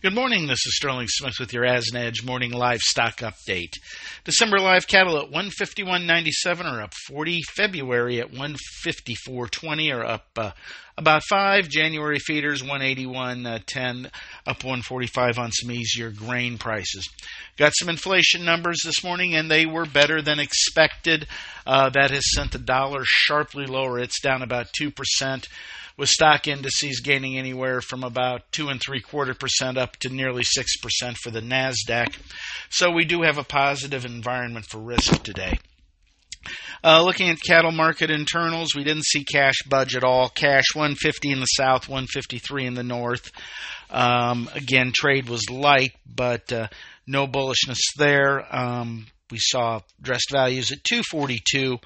Good morning. This is Sterling Smith with your Asnedge morning livestock update. December live cattle at 151.97 are up 40. February at 154.20 are up uh, about five. January feeders 181.10 uh, up 145 on some easier grain prices. Got some inflation numbers this morning, and they were better than expected. Uh, that has sent the dollar sharply lower. It's down about two percent with stock indices gaining anywhere from about two and three quarter percent up to nearly six percent for the Nasdaq. So we do have a positive environment for risk today. Uh, looking at cattle market internals, we didn't see cash budge at all. Cash 150 in the south, 153 in the north. Um, again, trade was light, but uh, no bullishness there. Um, we saw dressed values at 242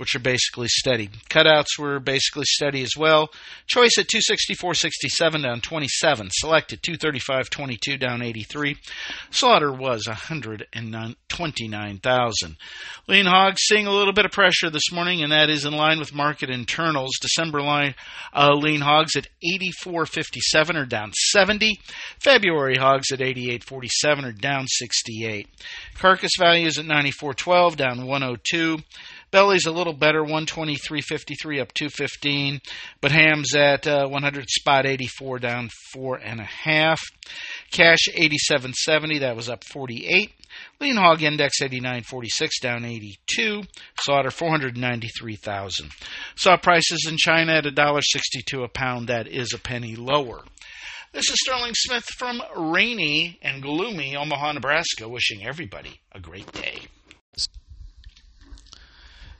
which are basically steady. Cutouts were basically steady as well. Choice at 264.67 down 27. Select at 235.22 down 83. Slaughter was 129,000. Lean hogs seeing a little bit of pressure this morning, and that is in line with market internals. December line uh, lean hogs at 84.57 are down 70. February hogs at 88.47 are down 68. Carcass values at 94.12 down 102. Belly's a little better, 123.53 up 215, but Ham's at uh, 100 spot 84 down four and a half. Cash 87.70, that was up 48. Lean Hog Index 89.46 down 82. Slaughter 493,000. Saw prices in China at $1.62 a pound, that is a penny lower. This is Sterling Smith from rainy and gloomy Omaha, Nebraska, wishing everybody a great day.